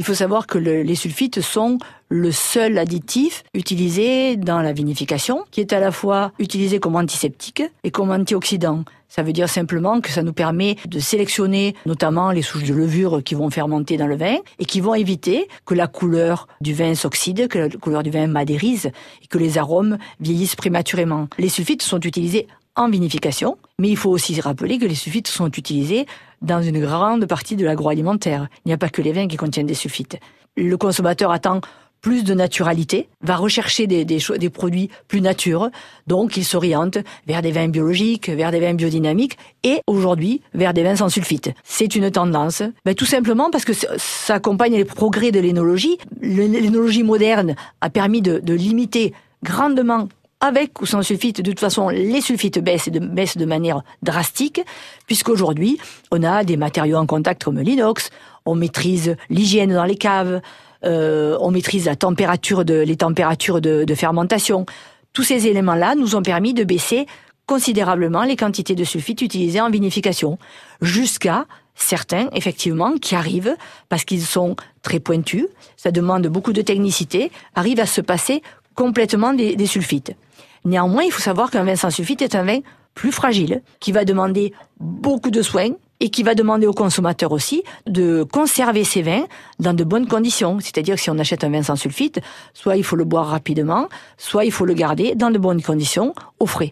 Il faut savoir que le- les sulfites sont le seul additif utilisé dans la vinification, qui est à la fois utilisé comme antiseptique et comme antioxydant. Ça veut dire simplement que ça nous permet de sélectionner notamment les souches de levure qui vont fermenter dans le vin et qui vont éviter que la couleur du vin s'oxyde, que la couleur du vin madérise et que les arômes vieillissent prématurément. Les sulfites sont utilisés en vinification, mais il faut aussi rappeler que les sulfites sont utilisés dans une grande partie de l'agroalimentaire. Il n'y a pas que les vins qui contiennent des sulfites. Le consommateur attend plus de naturalité, va rechercher des, des, produits plus nature, donc il s'oriente vers des vins biologiques, vers des vins biodynamiques et aujourd'hui vers des vins sans sulfite. C'est une tendance, ben, tout simplement parce que ça accompagne les progrès de l'énologie. L'énologie moderne a permis de limiter grandement avec ou sans sulfite, de toute façon, les sulfites baissent et de, baissent de manière drastique, puisqu'aujourd'hui, on a des matériaux en contact comme l'inox, on maîtrise l'hygiène dans les caves, euh, on maîtrise la température de, les températures de, de fermentation. Tous ces éléments-là nous ont permis de baisser considérablement les quantités de sulfite utilisées en vinification, jusqu'à certains, effectivement, qui arrivent, parce qu'ils sont très pointus, ça demande beaucoup de technicité, arrivent à se passer complètement des, sulfites. Néanmoins, il faut savoir qu'un vin sans sulfite est un vin plus fragile, qui va demander beaucoup de soins et qui va demander aux consommateurs aussi de conserver ces vins dans de bonnes conditions. C'est-à-dire que si on achète un vin sans sulfite, soit il faut le boire rapidement, soit il faut le garder dans de bonnes conditions au frais.